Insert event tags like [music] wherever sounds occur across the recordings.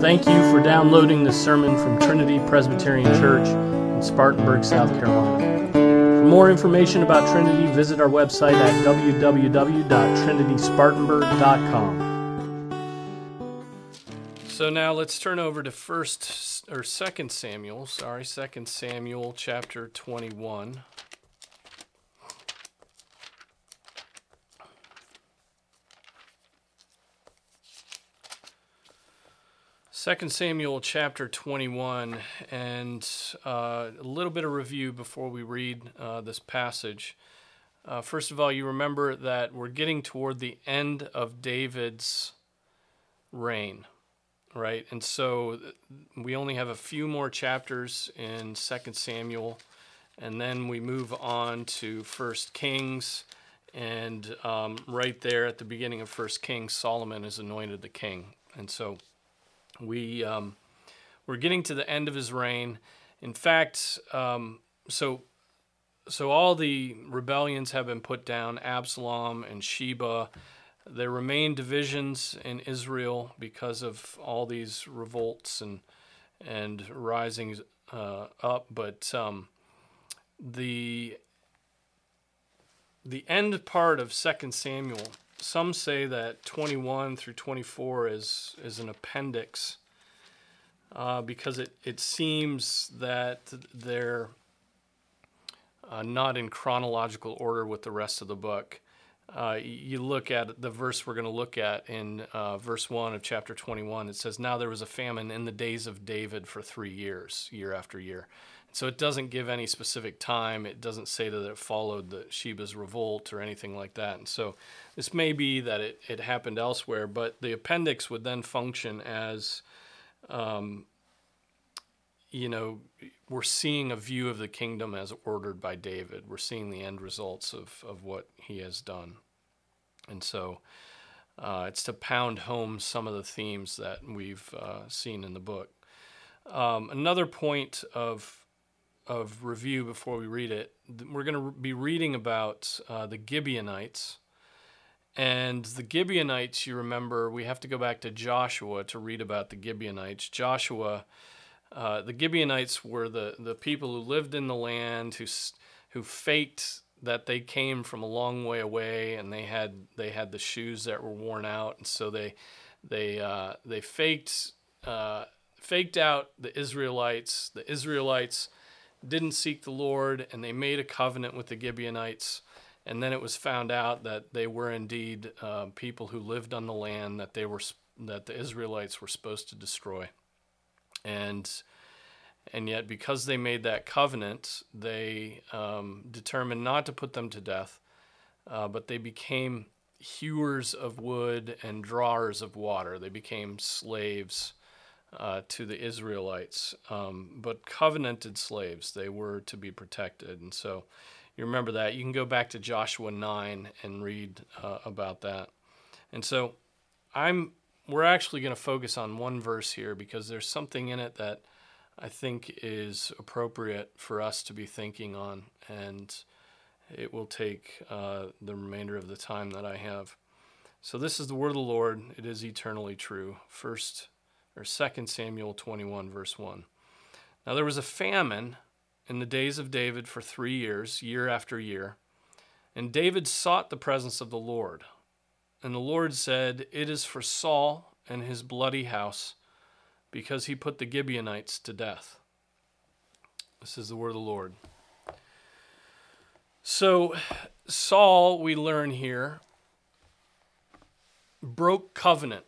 Thank you for downloading this sermon from Trinity Presbyterian Church in Spartanburg, South Carolina. For more information about Trinity, visit our website at www.trinityspartanburg.com. So now let's turn over to first or second Samuel, sorry, second Samuel chapter 21. 2 Samuel chapter 21, and uh, a little bit of review before we read uh, this passage. Uh, first of all, you remember that we're getting toward the end of David's reign, right? And so we only have a few more chapters in Second Samuel, and then we move on to First Kings. And um, right there at the beginning of First Kings, Solomon is anointed the king. And so we um, we're getting to the end of his reign. In fact, um, so so all the rebellions have been put down. Absalom and Sheba. There remain divisions in Israel because of all these revolts and and risings uh, up, but um, the the end part of Second Samuel some say that 21 through 24 is is an appendix uh, because it, it seems that they're uh, not in chronological order with the rest of the book. Uh, you look at the verse we're going to look at in uh, verse 1 of chapter 21. It says, Now there was a famine in the days of David for three years, year after year. So it doesn't give any specific time. It doesn't say that it followed the Sheba's revolt or anything like that. And so this may be that it, it happened elsewhere, but the appendix would then function as, um, you know, we're seeing a view of the kingdom as ordered by David. We're seeing the end results of, of what he has done. And so uh, it's to pound home some of the themes that we've uh, seen in the book. Um, another point of of review before we read it. We're going to be reading about uh, the Gibeonites. And the Gibeonites, you remember, we have to go back to Joshua to read about the Gibeonites. Joshua, uh, the Gibeonites were the, the people who lived in the land, who, who faked that they came from a long way away and they had they had the shoes that were worn out and so they they uh, they faked uh, faked out the Israelites the Israelites didn't seek the Lord, and they made a covenant with the Gibeonites. And then it was found out that they were indeed uh, people who lived on the land that they were that the Israelites were supposed to destroy. And and yet, because they made that covenant, they um, determined not to put them to death, uh, but they became hewers of wood and drawers of water. They became slaves uh, to the Israelites, um, but covenanted slaves. They were to be protected. And so you remember that. You can go back to Joshua 9 and read uh, about that. And so I'm we're actually going to focus on one verse here because there's something in it that I think is appropriate for us to be thinking on, and it will take uh, the remainder of the time that I have. So this is the word of the Lord. It is eternally true. First or 2 Samuel 21, verse 1. Now there was a famine in the days of David for three years, year after year. And David sought the presence of the Lord. And the Lord said, It is for Saul and his bloody house, because he put the Gibeonites to death. This is the word of the Lord. So, Saul, we learn here, broke covenant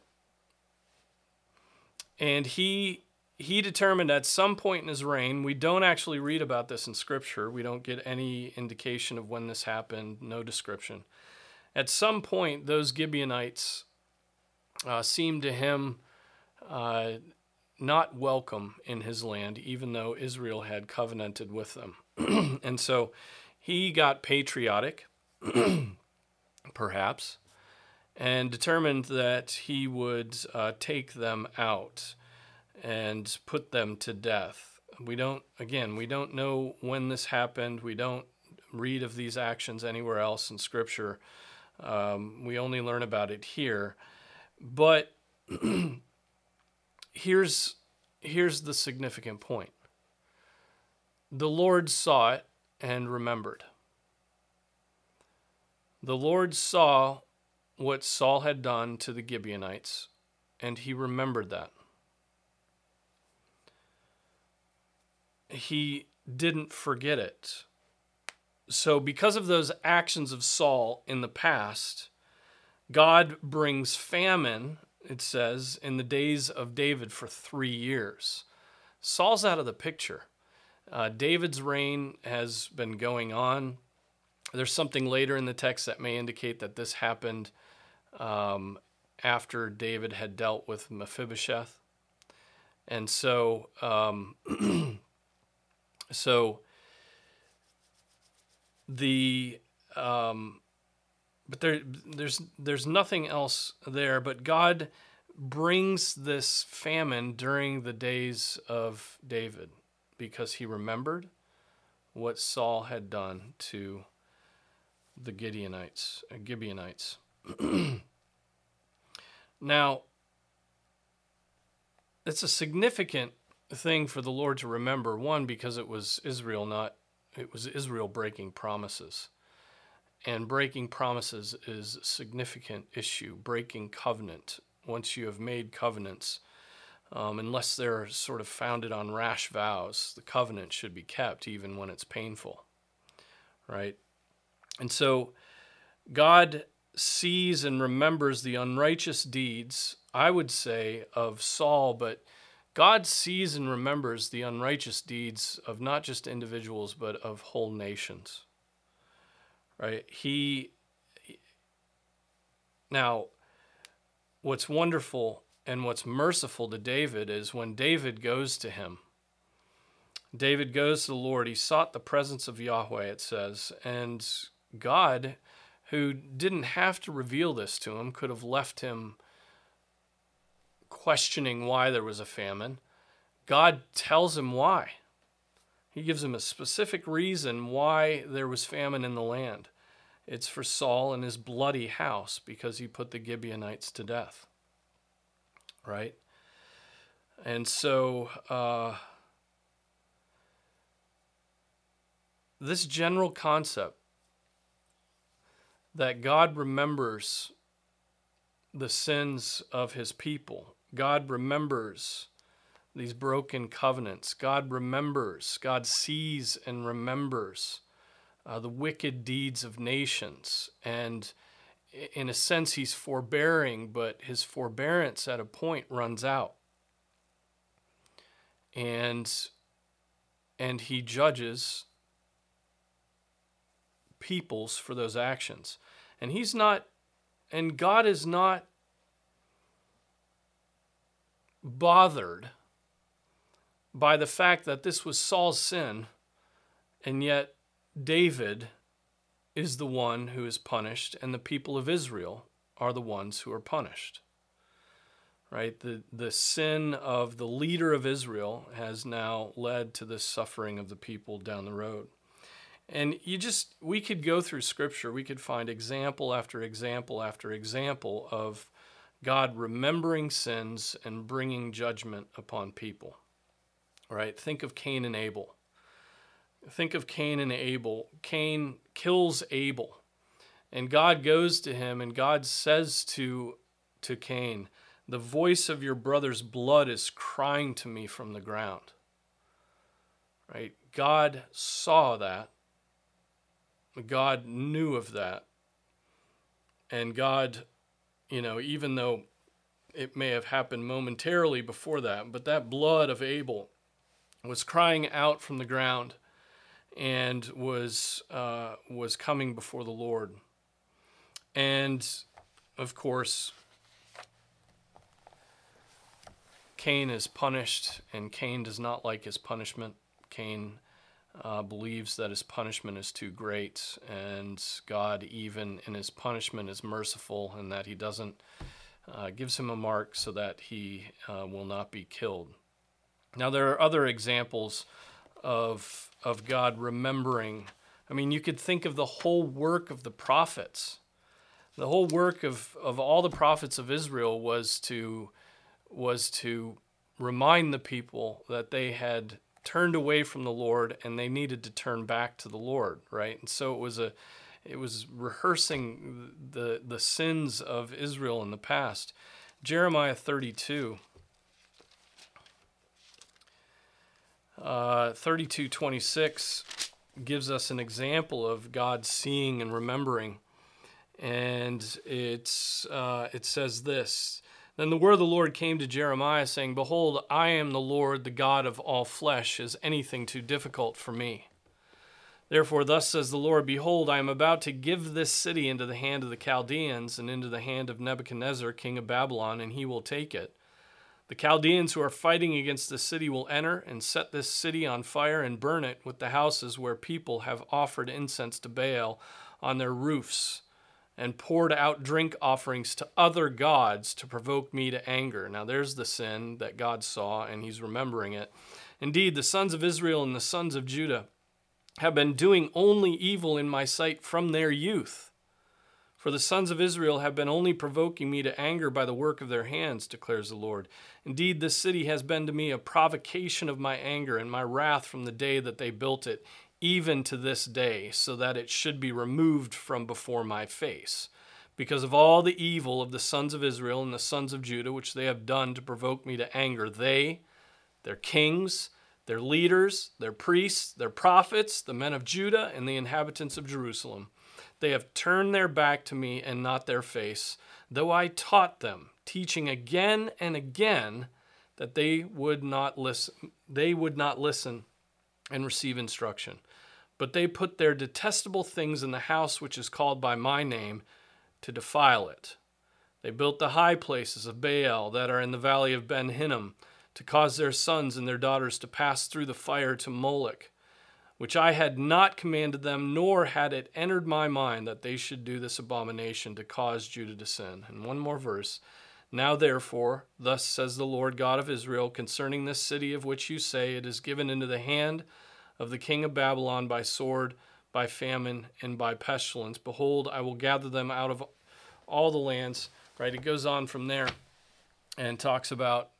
and he he determined at some point in his reign we don't actually read about this in scripture. We don't get any indication of when this happened no description. At some point those gibeonites uh, seemed to him uh, not welcome in his land even though israel had covenanted with them. [clears throat] And so he got patriotic [clears throat] perhaps and determined that he would uh, take them out and put them to death. We don't, again, we don't know when this happened. We don't read of these actions anywhere else in Scripture. Um, we only learn about it here. But [clears throat] here's here's the significant point. The Lord saw it and remembered. The Lord saw what Saul had done to the Gibeonites, and he remembered that. He didn't forget it. So, because of those actions of Saul in the past, God brings famine, it says, in the days of David for three years. Saul's out of the picture. Uh, David's reign has been going on. There's something later in the text that may indicate that this happened um, after David had dealt with Mephibosheth. And so, um, [clears throat] so the um, but there there's there's nothing else there but God brings this famine during the days of David because he remembered what Saul had done to the Gideonites, uh, Gibeonites. [clears throat] now, it's a significant thing for the Lord to remember. One, because it was Israel, not it was Israel breaking promises. And breaking promises is a significant issue. Breaking covenant. Once you have made covenants, um, unless they're sort of founded on rash vows, the covenant should be kept even when it's painful. Right? And so God sees and remembers the unrighteous deeds, I would say, of Saul, but God sees and remembers the unrighteous deeds of not just individuals, but of whole nations. Right? He, now, what's wonderful and what's merciful to David is when David goes to him. David goes to the Lord. He sought the presence of Yahweh, it says, and God, who didn't have to reveal this to him, could have left him questioning why there was a famine. God tells him why. He gives him a specific reason why there was famine in the land. It's for Saul and his bloody house because he put the Gibeonites to death. Right? And so, uh, this general concept that God remembers the sins of his people God remembers these broken covenants. God remembers, God sees and remembers uh, the wicked deeds of nations. And in a sense, he's forbearing, but his forbearance at a point runs out. And, and he judges peoples for those actions. And he's not, and God is not bothered by the fact that this was Saul's sin, and yet David is the one who is punished, and the people of Israel are the ones who are punished. Right? The, the sin of the leader of Israel has now led to the suffering of the people down the road. And you just, we could go through scripture, we could find example after example after example of God remembering sins and bringing judgment upon people. Right? Think of Cain and Abel. Think of Cain and Abel. Cain kills Abel. And God goes to him and God says to, to Cain, The voice of your brother's blood is crying to me from the ground. Right? God saw that. God knew of that. And God you know, even though it may have happened momentarily before that, but that blood of Abel was crying out from the ground and was uh, was coming before the Lord. And of course, Cain is punished, and Cain does not like his punishment. Cain uh, believes that his punishment is too great, and God, even in his punishment, is merciful, and that he doesn't uh, gives him a mark so that he uh, will not be killed. Now, there are other examples of of God remembering. I mean, you could think of the whole work of the prophets. The whole work of, of all the prophets of Israel was to was to remind the people that they had turned away from the Lord and they needed to turn back to the Lord, right? And so it was a it was rehearsing the the sins of Israel in the past. Jeremiah 32 uh, 32 26 gives us an example of God seeing and remembering. And it's, uh, it says this Then the word of the Lord came to Jeremiah, saying, Behold, I am the Lord, the God of all flesh. Is anything too difficult for me? Therefore, thus says the Lord Behold, I am about to give this city into the hand of the Chaldeans and into the hand of Nebuchadnezzar, king of Babylon, and he will take it. The Chaldeans who are fighting against the city will enter and set this city on fire and burn it with the houses where people have offered incense to Baal on their roofs and poured out drink offerings to other gods to provoke me to anger. Now, there's the sin that God saw, and he's remembering it. Indeed, the sons of Israel and the sons of Judah have been doing only evil in my sight from their youth. For the sons of Israel have been only provoking me to anger by the work of their hands, declares the Lord. Indeed, this city has been to me a provocation of my anger and my wrath from the day that they built it, even to this day, so that it should be removed from before my face. Because of all the evil of the sons of Israel and the sons of Judah, which they have done to provoke me to anger, they, their kings, their leaders, their priests, their prophets, the men of Judah, and the inhabitants of Jerusalem, they have turned their back to me and not their face, though I taught them, teaching again and again that they would not listen they would not listen and receive instruction. But they put their detestable things in the house which is called by my name to defile it. They built the high places of Baal that are in the valley of Ben Hinnom to cause their sons and their daughters to pass through the fire to Moloch which I had not commanded them, nor had it entered my mind that they should do this abomination to cause Judah to sin. And one more verse. Now, therefore, thus says the Lord God of Israel concerning this city of which you say it is given into the hand of the king of Babylon by sword, by famine, and by pestilence. Behold, I will gather them out of all the lands. Right? It goes on from there and talks about,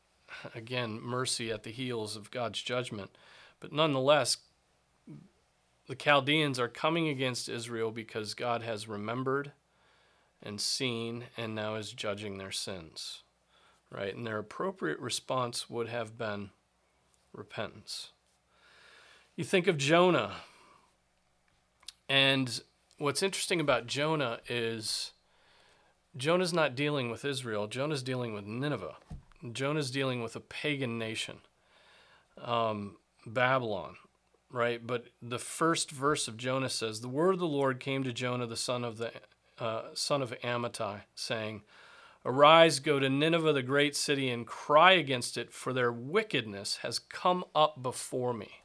again, mercy at the heels of God's judgment. But nonetheless, the Chaldeans are coming against Israel because God has remembered and seen and now is judging their sins. Right? And their appropriate response would have been repentance. You think of Jonah. And what's interesting about Jonah is Jonah's not dealing with Israel, Jonah's dealing with Nineveh. Jonah's dealing with a pagan nation, um, Babylon right? But the first verse of Jonah says, "The word of the Lord came to Jonah, the son of the uh, son of Amittai, saying." Arise, go to Nineveh, the great city, and cry against it, for their wickedness has come up before me.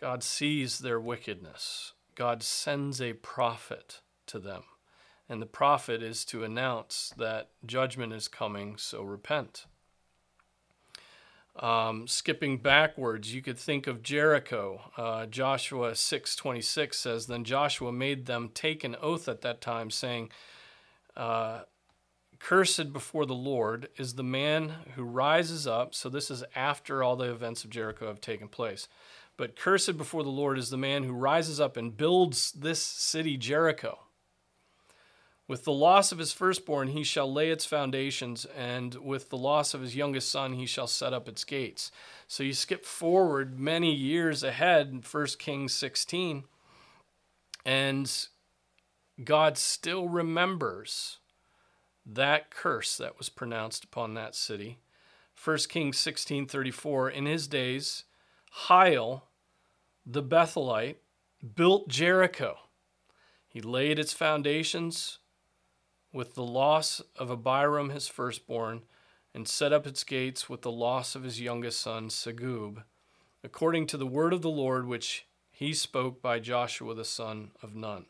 God sees their wickedness. God sends a prophet to them. And the prophet is to announce that judgment is coming, so repent. Um, skipping backwards, you could think of Jericho. Uh, Joshua 6:26 says, "Then Joshua made them take an oath at that time, saying, uh, Cursed before the Lord is the man who rises up." So this is after all the events of Jericho have taken place. But cursed before the Lord is the man who rises up and builds this city Jericho with the loss of his firstborn, he shall lay its foundations, and with the loss of his youngest son, he shall set up its gates. So you skip forward many years ahead, in 1 Kings 16, and God still remembers that curse that was pronounced upon that city. 1 Kings 16:34 In his days Hiel the Bethelite built Jericho. He laid its foundations with the loss of Abiram his firstborn, and set up its gates with the loss of his youngest son Segub, according to the word of the Lord which he spoke by Joshua the son of Nun.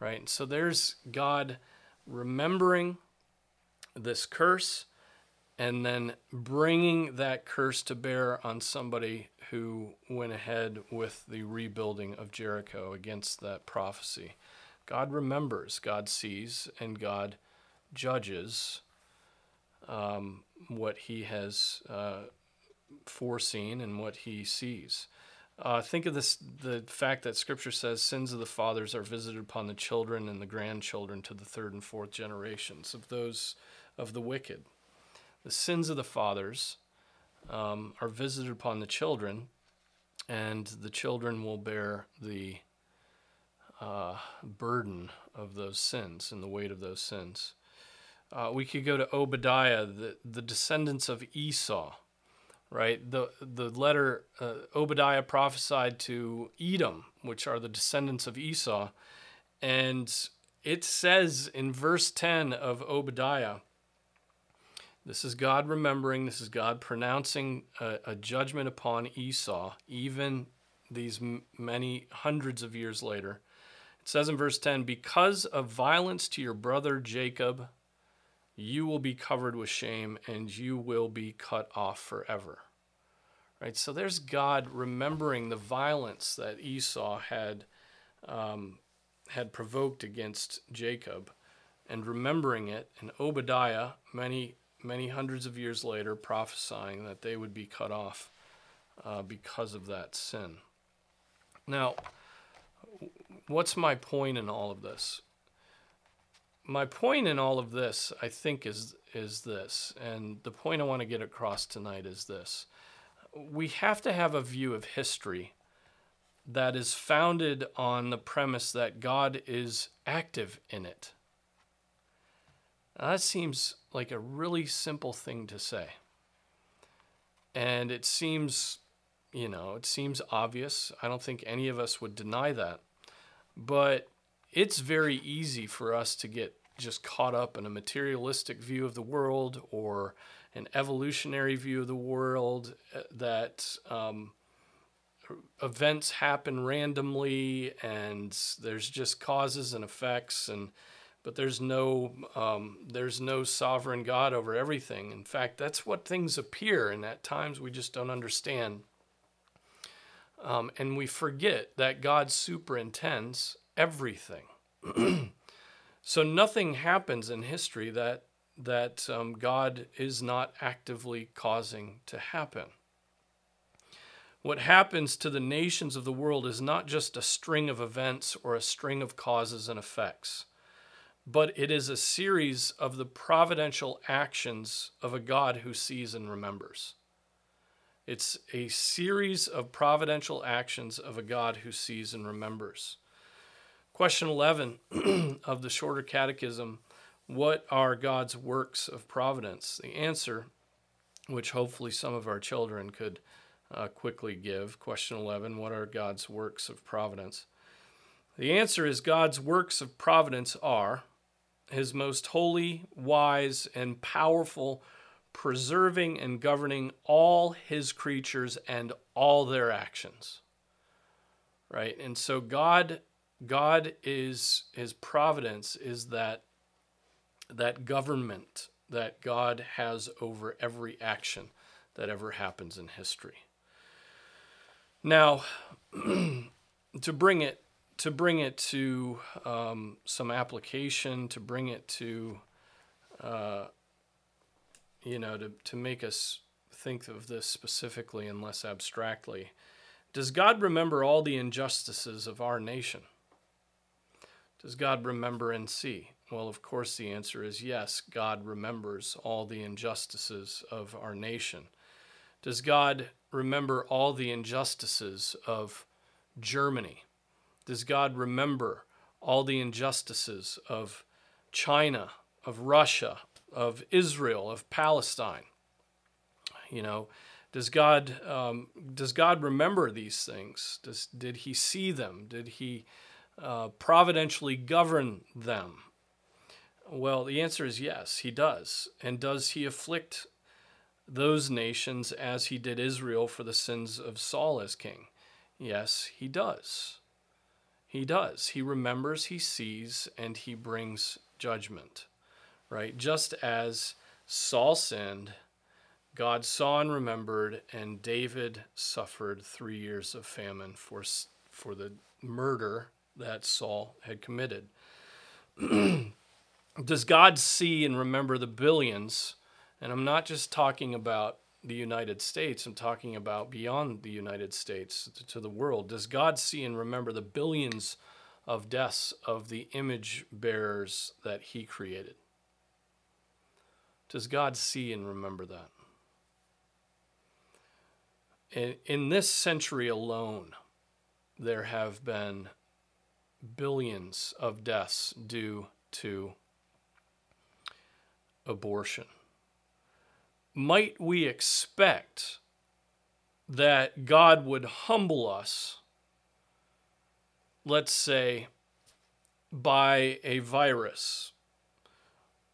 Right? So there's God remembering this curse and then bringing that curse to bear on somebody who went ahead with the rebuilding of Jericho against that prophecy. God remembers, God sees, and God judges um, what he has uh, foreseen and what he sees. Uh, think of this the fact that scripture says sins of the fathers are visited upon the children and the grandchildren to the third and fourth generations of those of the wicked. The sins of the fathers um, are visited upon the children, and the children will bear the uh, burden of those sins and the weight of those sins. Uh, we could go to Obadiah, the, the descendants of Esau right? The the letter uh, Obadiah prophesied to Edom, which are the descendants of Esau, and it says in verse 10 of Obadiah, this is God remembering, this is God pronouncing a, a judgment upon Esau, even these m- many hundreds of years later. It says in verse 10 Because of violence to your brother Jacob, you will be covered with shame and you will be cut off forever. Right? So there's God remembering the violence that Esau had um, had provoked against Jacob and remembering it and Obadiah many many hundreds of years later prophesying that they would be cut off uh, because of that sin. Now, what's my point in all of this? my point in all of this, I think, is is this, and the point I want to get across tonight is this: we have to have a view of history that is founded on the premise that God is active in it. That seems like a really simple thing to say, and it seems, you know, it seems obvious. I don't think any of us would deny that, but it's very easy for us to get just caught up in a materialistic view of the world or an evolutionary view of the world uh, that um, events happen randomly and there's just causes and effects and but there's no um, there's no sovereign God over everything. In fact, that's what things appear, and at times we just don't understand. Um, and we forget that God superintends everything. [clears throat] so nothing happens in history that that um, God is not actively causing to happen. What happens to the nations of the world is not just a string of events or a string of causes and effects, but it is a series of the providential actions of a God who sees and remembers. It's a series of providential actions of a God who sees and remembers. Question 11 [clears throat] of the Shorter Catechism What are God's works of providence? The answer, which hopefully some of our children could uh, quickly give. Question 11 What are God's works of providence? The answer is God's works of providence are his most holy, wise, and powerful, preserving and governing all his creatures and all their actions. Right? And so God God is his providence is that that government that God has over every action that ever happens in history. Now, [clears throat] to bring it to bring it to um, some application, to bring it to uh, you know to to make us think of this specifically and less abstractly. Does God remember all the injustices of our nation? Does God remember and see? Well, of course, the answer is yes. God remembers all the injustices of our nation. Does God remember all the injustices of Germany? Does God remember all the injustices of China, of Russia, of Israel, of Palestine? You know, does God um, does God remember these things? Does did He see them? Did He uh, providentially govern them? Well, the answer is yes, he does. And does he afflict those nations as he did Israel for the sins of Saul as king? Yes, he does. He does. He remembers, he sees, and he brings judgment, right? Just as Saul sinned, God saw and remembered, and David suffered three years of famine for, for the murder that Saul had committed. [clears throat] Does God see and remember the billions And I'm not just talking about the United States, I'm talking about beyond the United States to the world. Does God see and remember the billions of deaths of the image bearers that He created? Does God see and remember that? In, in this century alone, there have been billions of deaths due to abortion. Might we expect that God would humble us, let's say, by a virus,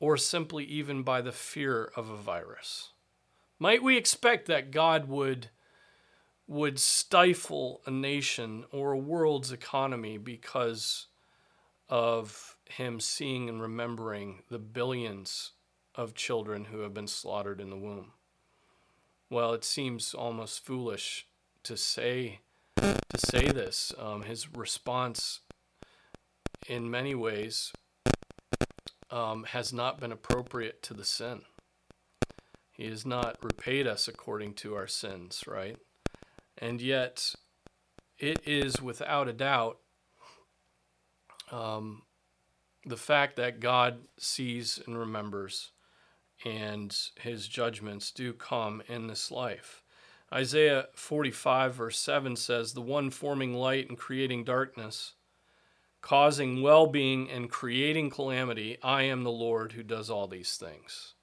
or simply even by the fear of a virus? Might we expect that God would would stifle a nation or a world's economy because of him seeing and remembering the billions of children who have been slaughtered in the womb. Well, it seems almost foolish to say to say this. Um, his response, in many ways, um, has not been appropriate to the sin. He has not repaid us according to our sins, right? And yet, it is without a doubt um, the fact that God sees and remembers, and his judgments do come in this life. Isaiah 45, verse 7 says, The one forming light and creating darkness, causing well being and creating calamity, I am the Lord who does all these things.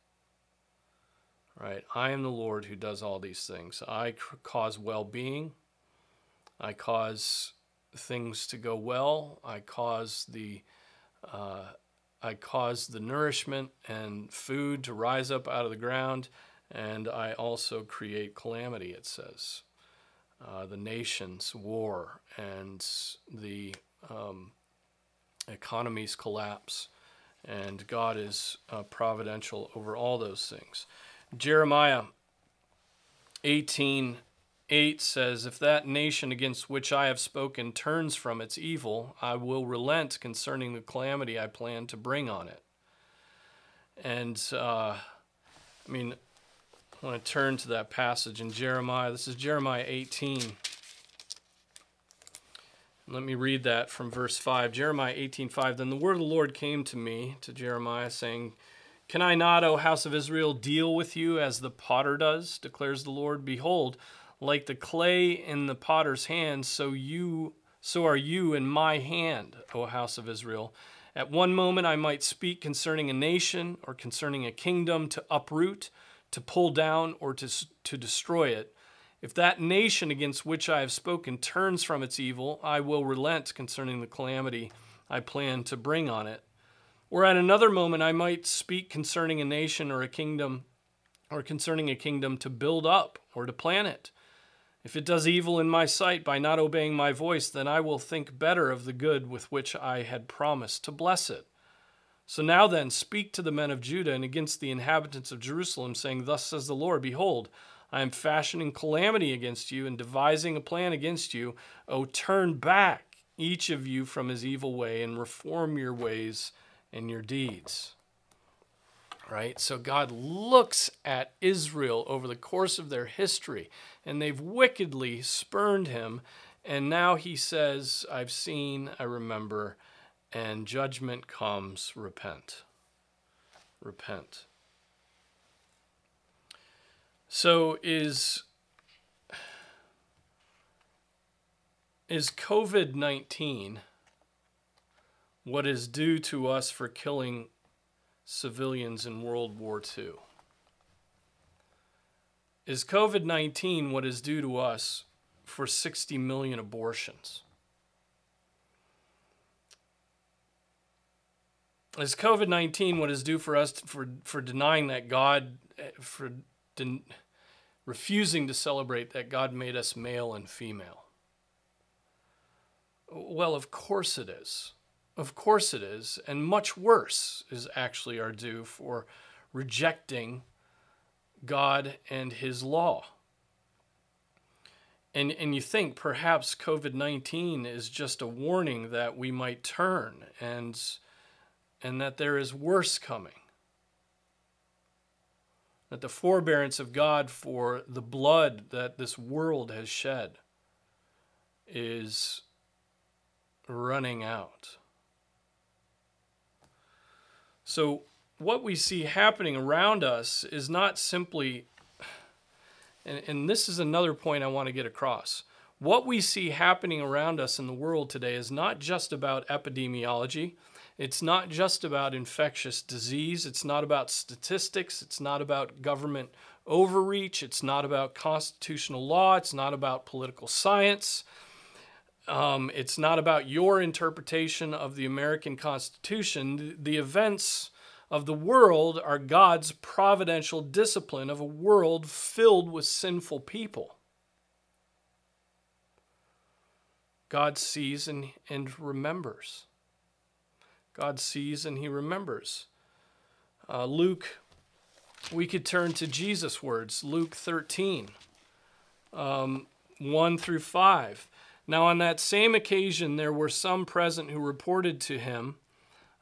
Right? I am the Lord who does all these things. I cause well being, I cause things to go well, I cause the uh, I cause the nourishment and food to rise up out of the ground, and I also create calamity, it says. Uh, the nations, war, and the um, economies collapse. And God is uh, providential over all those things. Jeremiah 18 8 says, If that nation against which I have spoken turns from its evil, I will relent concerning the calamity I plan to bring on it. And, uh, I mean, I want to turn to that passage in Jeremiah. This is Jeremiah 18. Let me read that from verse 5. Jeremiah 18:5. Then the word of the Lord came to me, to Jeremiah, saying, Can I not, O house of Israel, deal with you as the potter does, declares the Lord? Behold, like the clay in the potter's hand, so you so are you in my hand, O house of Israel. At one moment I might speak concerning a nation or concerning a kingdom to uproot, to pull down, or to, to destroy it. If that nation against which I have spoken turns from its evil, I will relent concerning the calamity I plan to bring on it. Or at another moment I might speak concerning a nation or a kingdom, or concerning a kingdom to build up or to plan it. If it does evil in my sight by not obeying my voice, then I will think better of the good with which I had promised to bless it. So now then, speak to the men of Judah and against the inhabitants of Jerusalem, saying, Thus says the Lord, Behold, I am fashioning calamity against you and devising a plan against you. O turn back, each of you, from his evil way and reform your ways and your deeds right? So God looks at Israel over the course of their history, and they've wickedly spurned him. And now he says, I've seen, I remember, and judgment comes, repent. Repent. So is is COVID-19 what is due to us for killing civilians in World War II. Is COVID 19 what is due to us for 60 million abortions? Is COVID 19 what is due for us for, for denying that God, eh, for den, refusing to celebrate that God made us male and female? Well, of course it is. Of course it is, and much worse is actually our due for rejecting God and His law. And, and you think perhaps COVID 19 is just a warning that we might turn and, and that there is worse coming. that the forbearance of God for the blood that this world has shed is running out. So, what we see happening around us is not simply, and, and this is another point I want to get across. What we see happening around us in the world today is not just about epidemiology. It's not just about infectious disease. It's not about statistics. It's not about government overreach. It's not about constitutional law. It's not about political science. Um, it's not about your interpretation of the American Constitution. The events of the world are God's providential discipline of a world filled with sinful people. God sees and, and remembers. God sees and he remembers. Uh, Luke, we could turn to Jesus' words, Luke 13, um, 1 through 5. Now, on that same occasion, there were some present who reported to him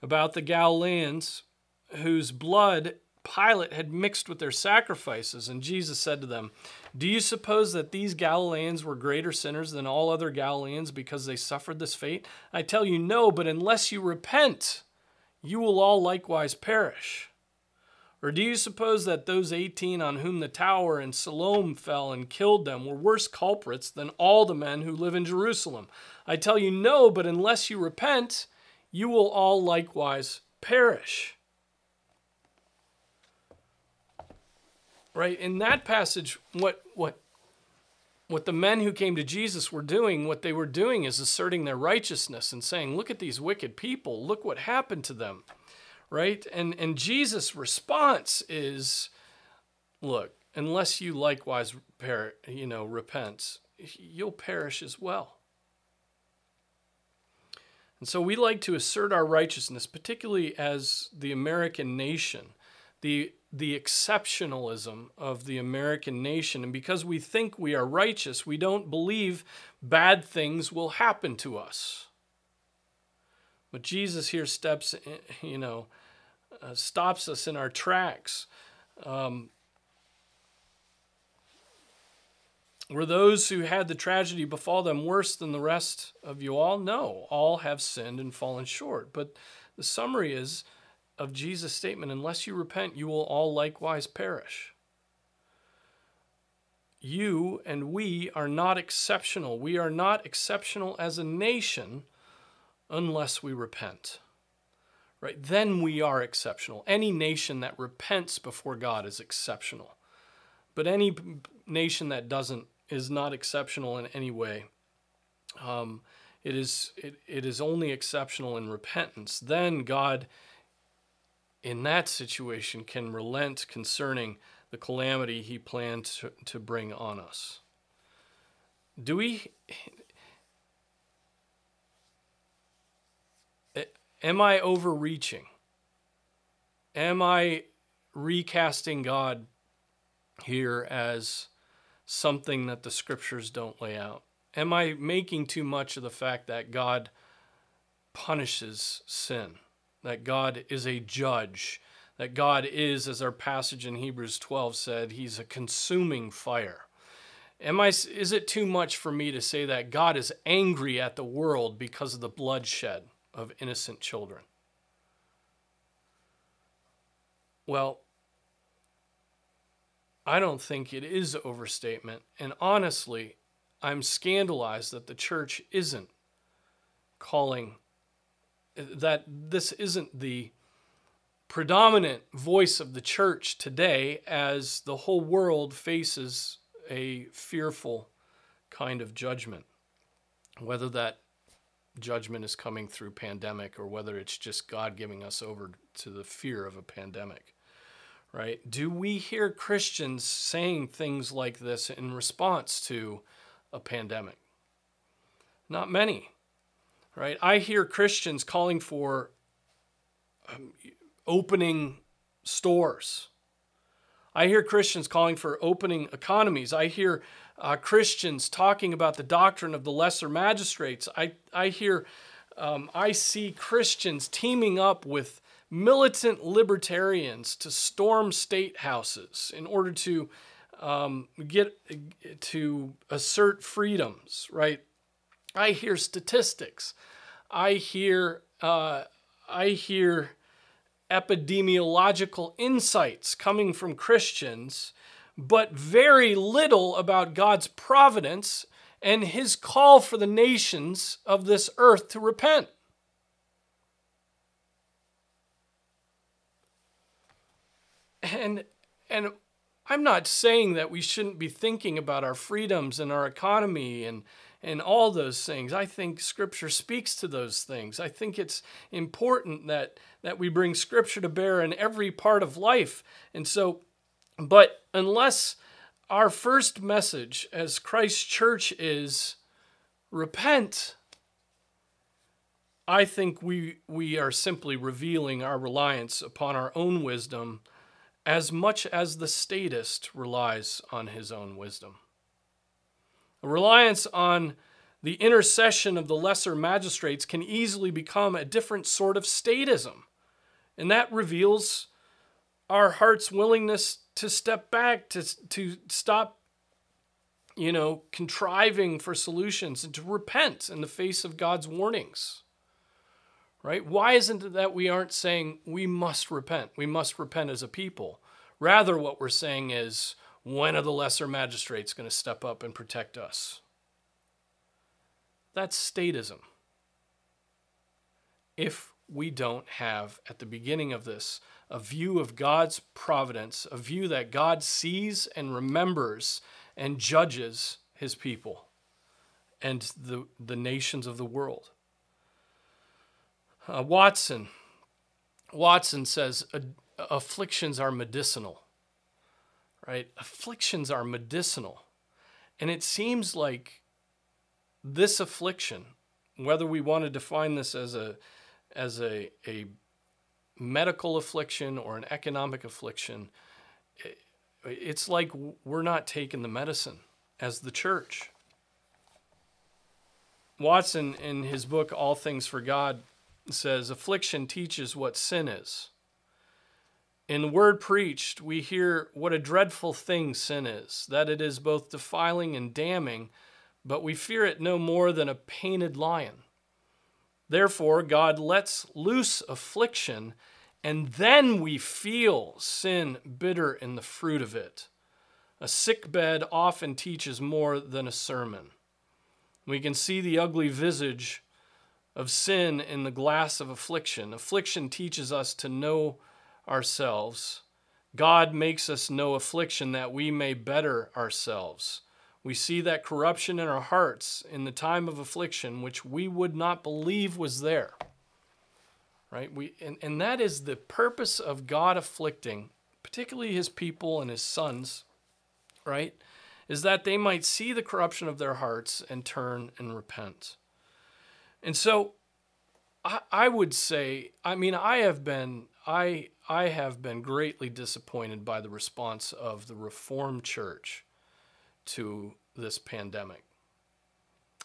about the Galileans whose blood Pilate had mixed with their sacrifices. And Jesus said to them, Do you suppose that these Galileans were greater sinners than all other Galileans because they suffered this fate? I tell you, no, but unless you repent, you will all likewise perish. Or do you suppose that those 18 on whom the tower in Siloam fell and killed them were worse culprits than all the men who live in Jerusalem? I tell you, no, but unless you repent, you will all likewise perish. right? In that passage, what what what the men who came to Jesus were doing, what they were doing is asserting their righteousness and saying, "Look at these wicked people. Look what happened to them." Right? And and Jesus' response is, "Look, unless you likewise per, you know, repent, you'll perish as well." And so we like to assert our righteousness, particularly as the American nation. The the exceptionalism of the American nation. And because we think we are righteous, we don't believe bad things will happen to us. But Jesus here steps, eh, you know, uh, stops us in our tracks. Um, were those who had the tragedy befall them worse than the rest of you all? No, all have sinned and fallen short. But the summary is of Jesus' statement unless you repent, you will all likewise perish. You and we are not exceptional. We are not exceptional as a nation unless we repent. Right? Then we are exceptional. Any nation that repents before God is exceptional. But any nation that doesn't is not exceptional in any way. Um, it is it, it is only exceptional in repentance. Then God in that situation can relent concerning the calamity he planned to, to bring on us. Do we. Am I overreaching? Am I recasting God here as something that the scriptures don't lay out? Am I making too much of the fact that God punishes sin? that God is a judge, that God is, as our passage in Hebrews 12 said, He's a consuming fire. Am I, is it too much for me to say that God is angry at the world because of the bloodshed of innocent children? Well, I don't think it is overstatement. And honestly, I'm scandalized that the church isn't calling that this isn't the predominant voice of the church today as the whole world faces a fearful kind of judgment. Whether that judgment is coming through pandemic or whether it's just God giving us over to the fear of a pandemic. Right? Do we hear Christians saying things like this in response to a pandemic? Not many right? I hear Christians calling for um, opening stores. I hear Christians calling for opening economies. I hear uh, Christians talking about the doctrine of the lesser magistrates. I, I hear, um, I see Christians teaming up with militant libertarians to storm state houses in order to um, get to assert freedoms, right? I hear statistics. I hear uh, I hear epidemiological insights coming from Christians, but very little about God's providence and his call for the nations of this earth to repent. And and I'm not saying that we shouldn't be thinking about our freedoms and our economy and and all those things. I think scripture speaks to those things. I think it's important that that we bring scripture to bear in every part of life. And so but unless our first message as Christ church is repent, I think we we are simply revealing our reliance upon our own wisdom as much as the statist relies on his own wisdom. A reliance on the intercession of the lesser magistrates can easily become a different sort of statism, and that reveals our heart's willingness to step back, to, to stop, you know, contriving for solutions, and to repent in the face of God's warnings right? Why isn't it that we aren't saying we must repent? We must repent as a people. Rather, what we're saying is, when are the lesser magistrates going to step up and protect us? That's statism. If we don't have, at the beginning of this, a view of God's providence, a view that God sees and remembers and judges his people and the, the nations of the world. Uh, Watson, Watson says afflictions are medicinal, right? Afflictions are medicinal. And it seems like this affliction, whether we want to define this as a as a, a medical affliction or an economic affliction, it's like we're not taking the medicine as the church. Watson, in his book All Things for Good, says affliction teaches what sin is. In the word preached, we hear what a dreadful thing sin is, that it is both defiling and damning, but we fear it no more than a painted lion. Therefore, God lets loose affliction, and then we feel sin bitter in the fruit of it. A sick bed often teaches more than a sermon. We can see the ugly visage of sin in the glass of affliction. Affliction teaches us to know ourselves. God makes us know affliction that we may better ourselves. We see that corruption in our hearts in the time of affliction, which we would not believe was there. Right? We, and, and that is the purpose of God afflicting, particularly his people and his sons, right? Is that they might see the corruption of their hearts and turn and repent. And so I, I would say, I mean, I have been I I have been greatly disappointed by the response of the Reformed Church to this pandemic.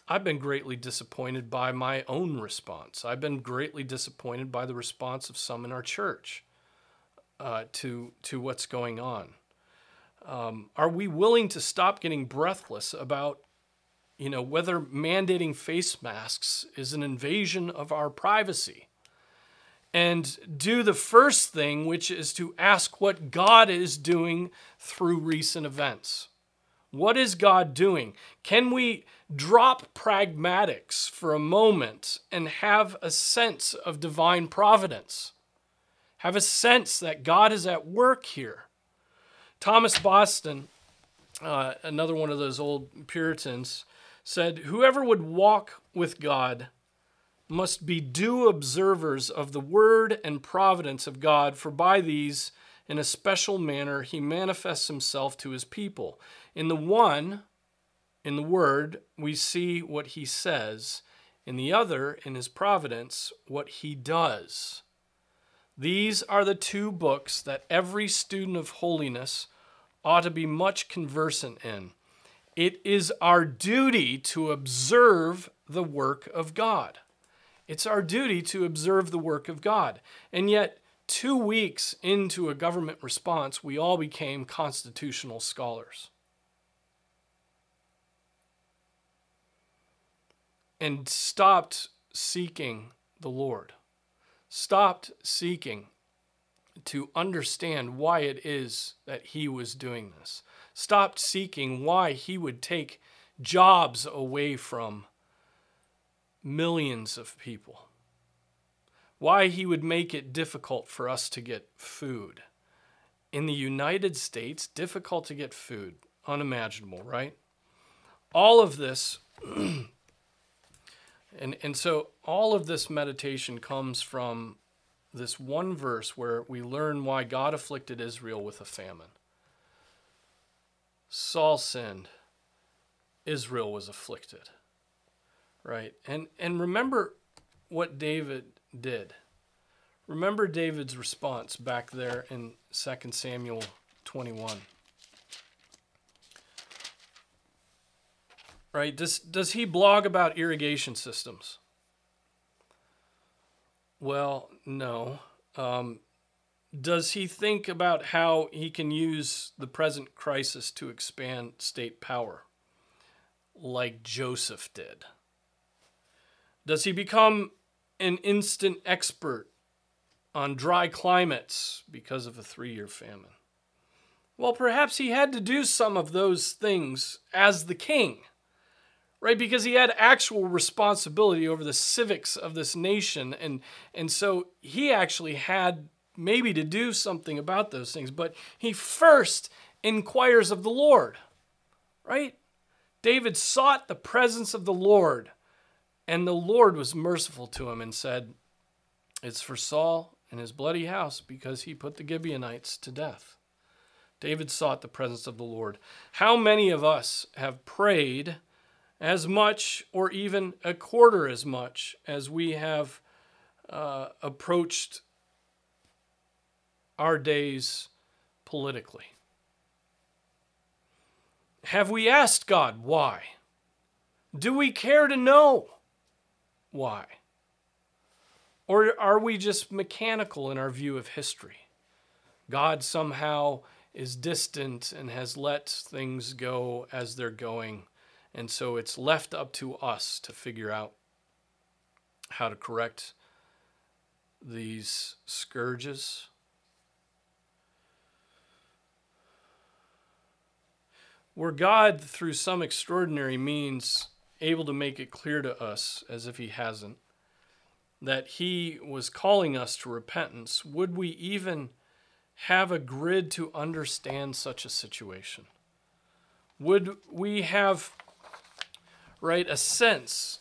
I've been greatly disappointed by my own response. I've been greatly disappointed by the response of some in our church uh, to to what's going on. Um, are we willing to stop getting breathless about, you know, whether mandating face masks is an invasion of our privacy? and do the first thing, which is to ask what God is doing through recent events. What is God doing? Can we drop pragmatics for a moment and have a sense of divine providence? Have a sense that God is at work here. Thomas Boston, uh, another one of those old Puritans, said, Whoever would walk with God must be due observers of the word and providence of God, for by these, in a special manner, he manifests himself to his people. In the one, in the word, we see what he says, in the other, in his providence, what he does. These are the two books that every student of holiness ought to be much conversant in. It is our duty to observe the work of God. It's our duty to observe the work of God. And yet, two weeks into a government response, we all became constitutional scholars. And stopped seeking the Lord, stopped seeking to understand why it is that he was doing this, stopped seeking why he would take jobs away from millions of people, why he would make it difficult for us to get food. In the United States, difficult to get food, unimaginable, right? All of this [clears throat] And, and so all of this meditation comes from this one verse where we learn why God afflicted Israel with a famine. Saul sinned, Israel was afflicted. Right? And and remember what David did. Remember David's response back there in 2 Samuel 21. Right? Does does he blog about irrigation systems? Well, no. Um, does he think about how he can use the present crisis to expand state power, like Joseph did? Does he become an instant expert on dry climates because of a three year famine? Well, perhaps he had to do some of those things as the king right? Because he had actual responsibility over the civics of this nation. And, and so he actually had maybe to do something about those things. But he first inquires of the Lord, right? David sought the presence of the Lord, and the Lord was merciful to him and said, It's for Saul and his bloody house because he put the Gibeonites to death. David sought the presence of the Lord. How many of us have prayed? As much or even a quarter as much as we have uh, approached our days politically? Have we asked God why? Do we care to know why? Or are we just mechanical in our view of history? God somehow is distant and has let things go as they're going and so it's left up to us to figure out how to correct these scourges. Were God, through some extraordinary means, able to make it clear to us, as if He hasn't, that He was calling us to repentance, would we even have a grid to understand such a situation? Would we have right, a sense?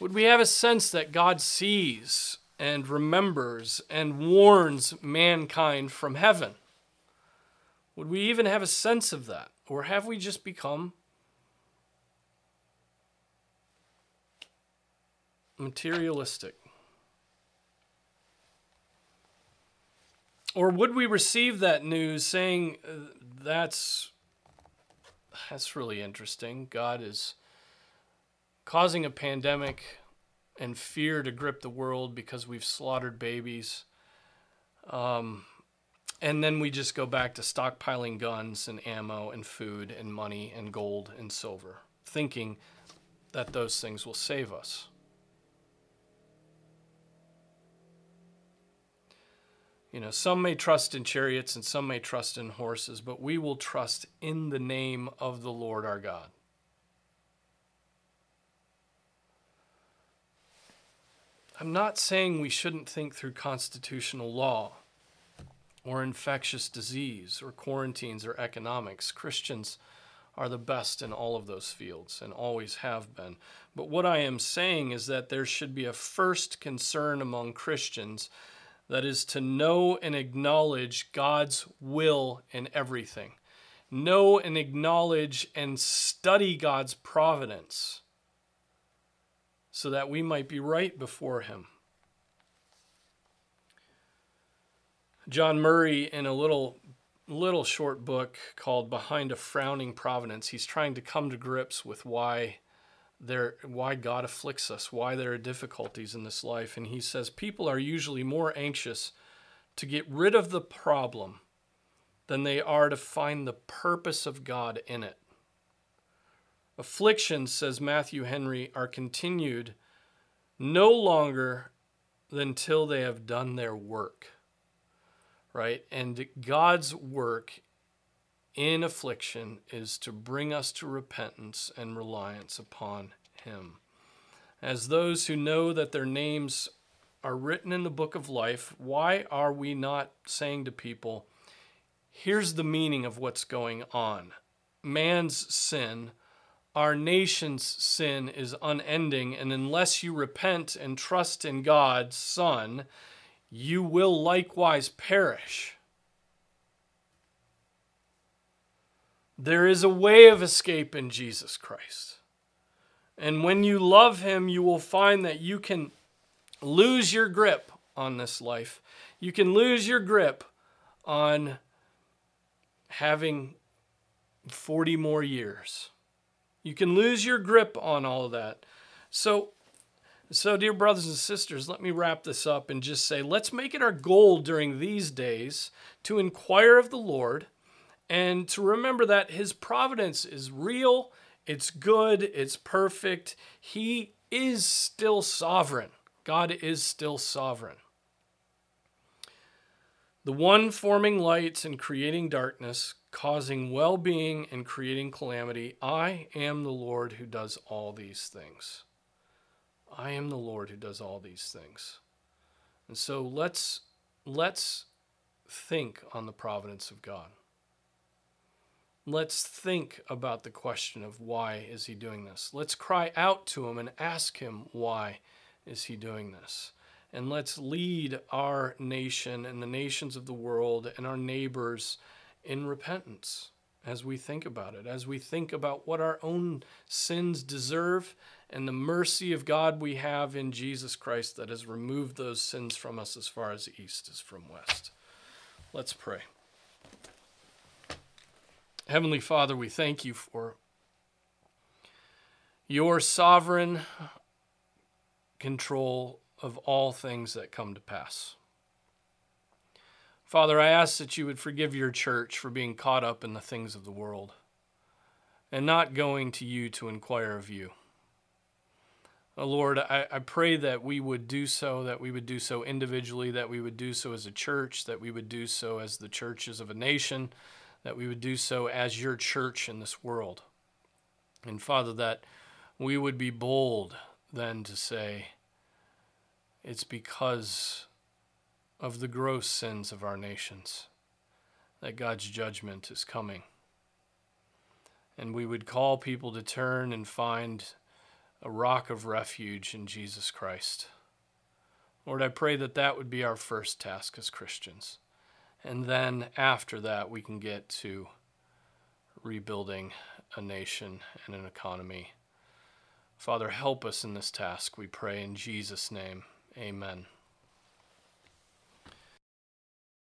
Would we have a sense that God sees and remembers and warns mankind from heaven? Would we even have a sense of that? Or have we just become materialistic? Or would we receive that news saying, uh, that's that's really interesting. God is causing a pandemic and fear to grip the world because we've slaughtered babies. Um, and then we just go back to stockpiling guns and ammo and food and money and gold and silver, thinking that those things will save us. You know, some may trust in chariots and some may trust in horses, but we will trust in the name of the Lord our God. I'm not saying we shouldn't think through constitutional law or infectious disease or quarantines or economics. Christians are the best in all of those fields and always have been. But what I am saying is that there should be a first concern among Christians that is to know and acknowledge God's will in everything. Know and acknowledge and study God's providence so that we might be right before Him. John Murray, in a little little short book called Behind a Frowning Providence, he's trying to come to grips with why there why God afflicts us, why there are difficulties in this life. And he says people are usually more anxious to get rid of the problem than they are to find the purpose of God in it. Afflictions, says Matthew Henry, are continued no longer than till they have done their work. Right? And God's work in affliction is to bring us to repentance and reliance upon Him. As those who know that their names are written in the book of life, why are we not saying to people, here's the meaning of what's going on? Man's sin, our nation's sin is unending, and unless you repent and trust in God's Son, you will likewise perish. There is a way of escape in Jesus Christ. And when you love Him, you will find that you can lose your grip on this life. You can lose your grip on having 40 more years. You can lose your grip on all of that. So, so dear brothers and sisters, let me wrap this up and just say let's make it our goal during these days to inquire of the Lord and to remember that his providence is real, it's good, it's perfect. He is still sovereign. God is still sovereign. The one forming lights and creating darkness, causing well being and creating calamity. I am the Lord who does all these things. I am the Lord who does all these things. And so let's let's think on the providence of God. Let's think about the question of why is he doing this? Let's cry out to him and ask him why is he doing this? And let's lead our nation and the nations of the world and our neighbors in repentance as we think about it, as we think about what our own sins deserve and the mercy of God we have in Jesus Christ that has removed those sins from us as far as east is from west. Let's pray. Heavenly Father, we thank you for your sovereign control of all things that come to pass. Father, I ask that you would forgive your church for being caught up in the things of the world and not going to you to inquire of you. Oh, Lord, I, I pray that we would do so, that we would do so individually, that we would do so as a church, that we would do so as the churches of a nation that we would do so as your church in this world. And Father, that we would be bold then to say, it's because of the gross sins of our nations that God's judgment is coming. And we would call people to turn and find a rock of refuge in Jesus Christ. Lord, I pray that that would be our first task as Christians. And then after that, we can get to rebuilding a nation and an economy. Father, help us in this task, we pray in Jesus' name. Amen.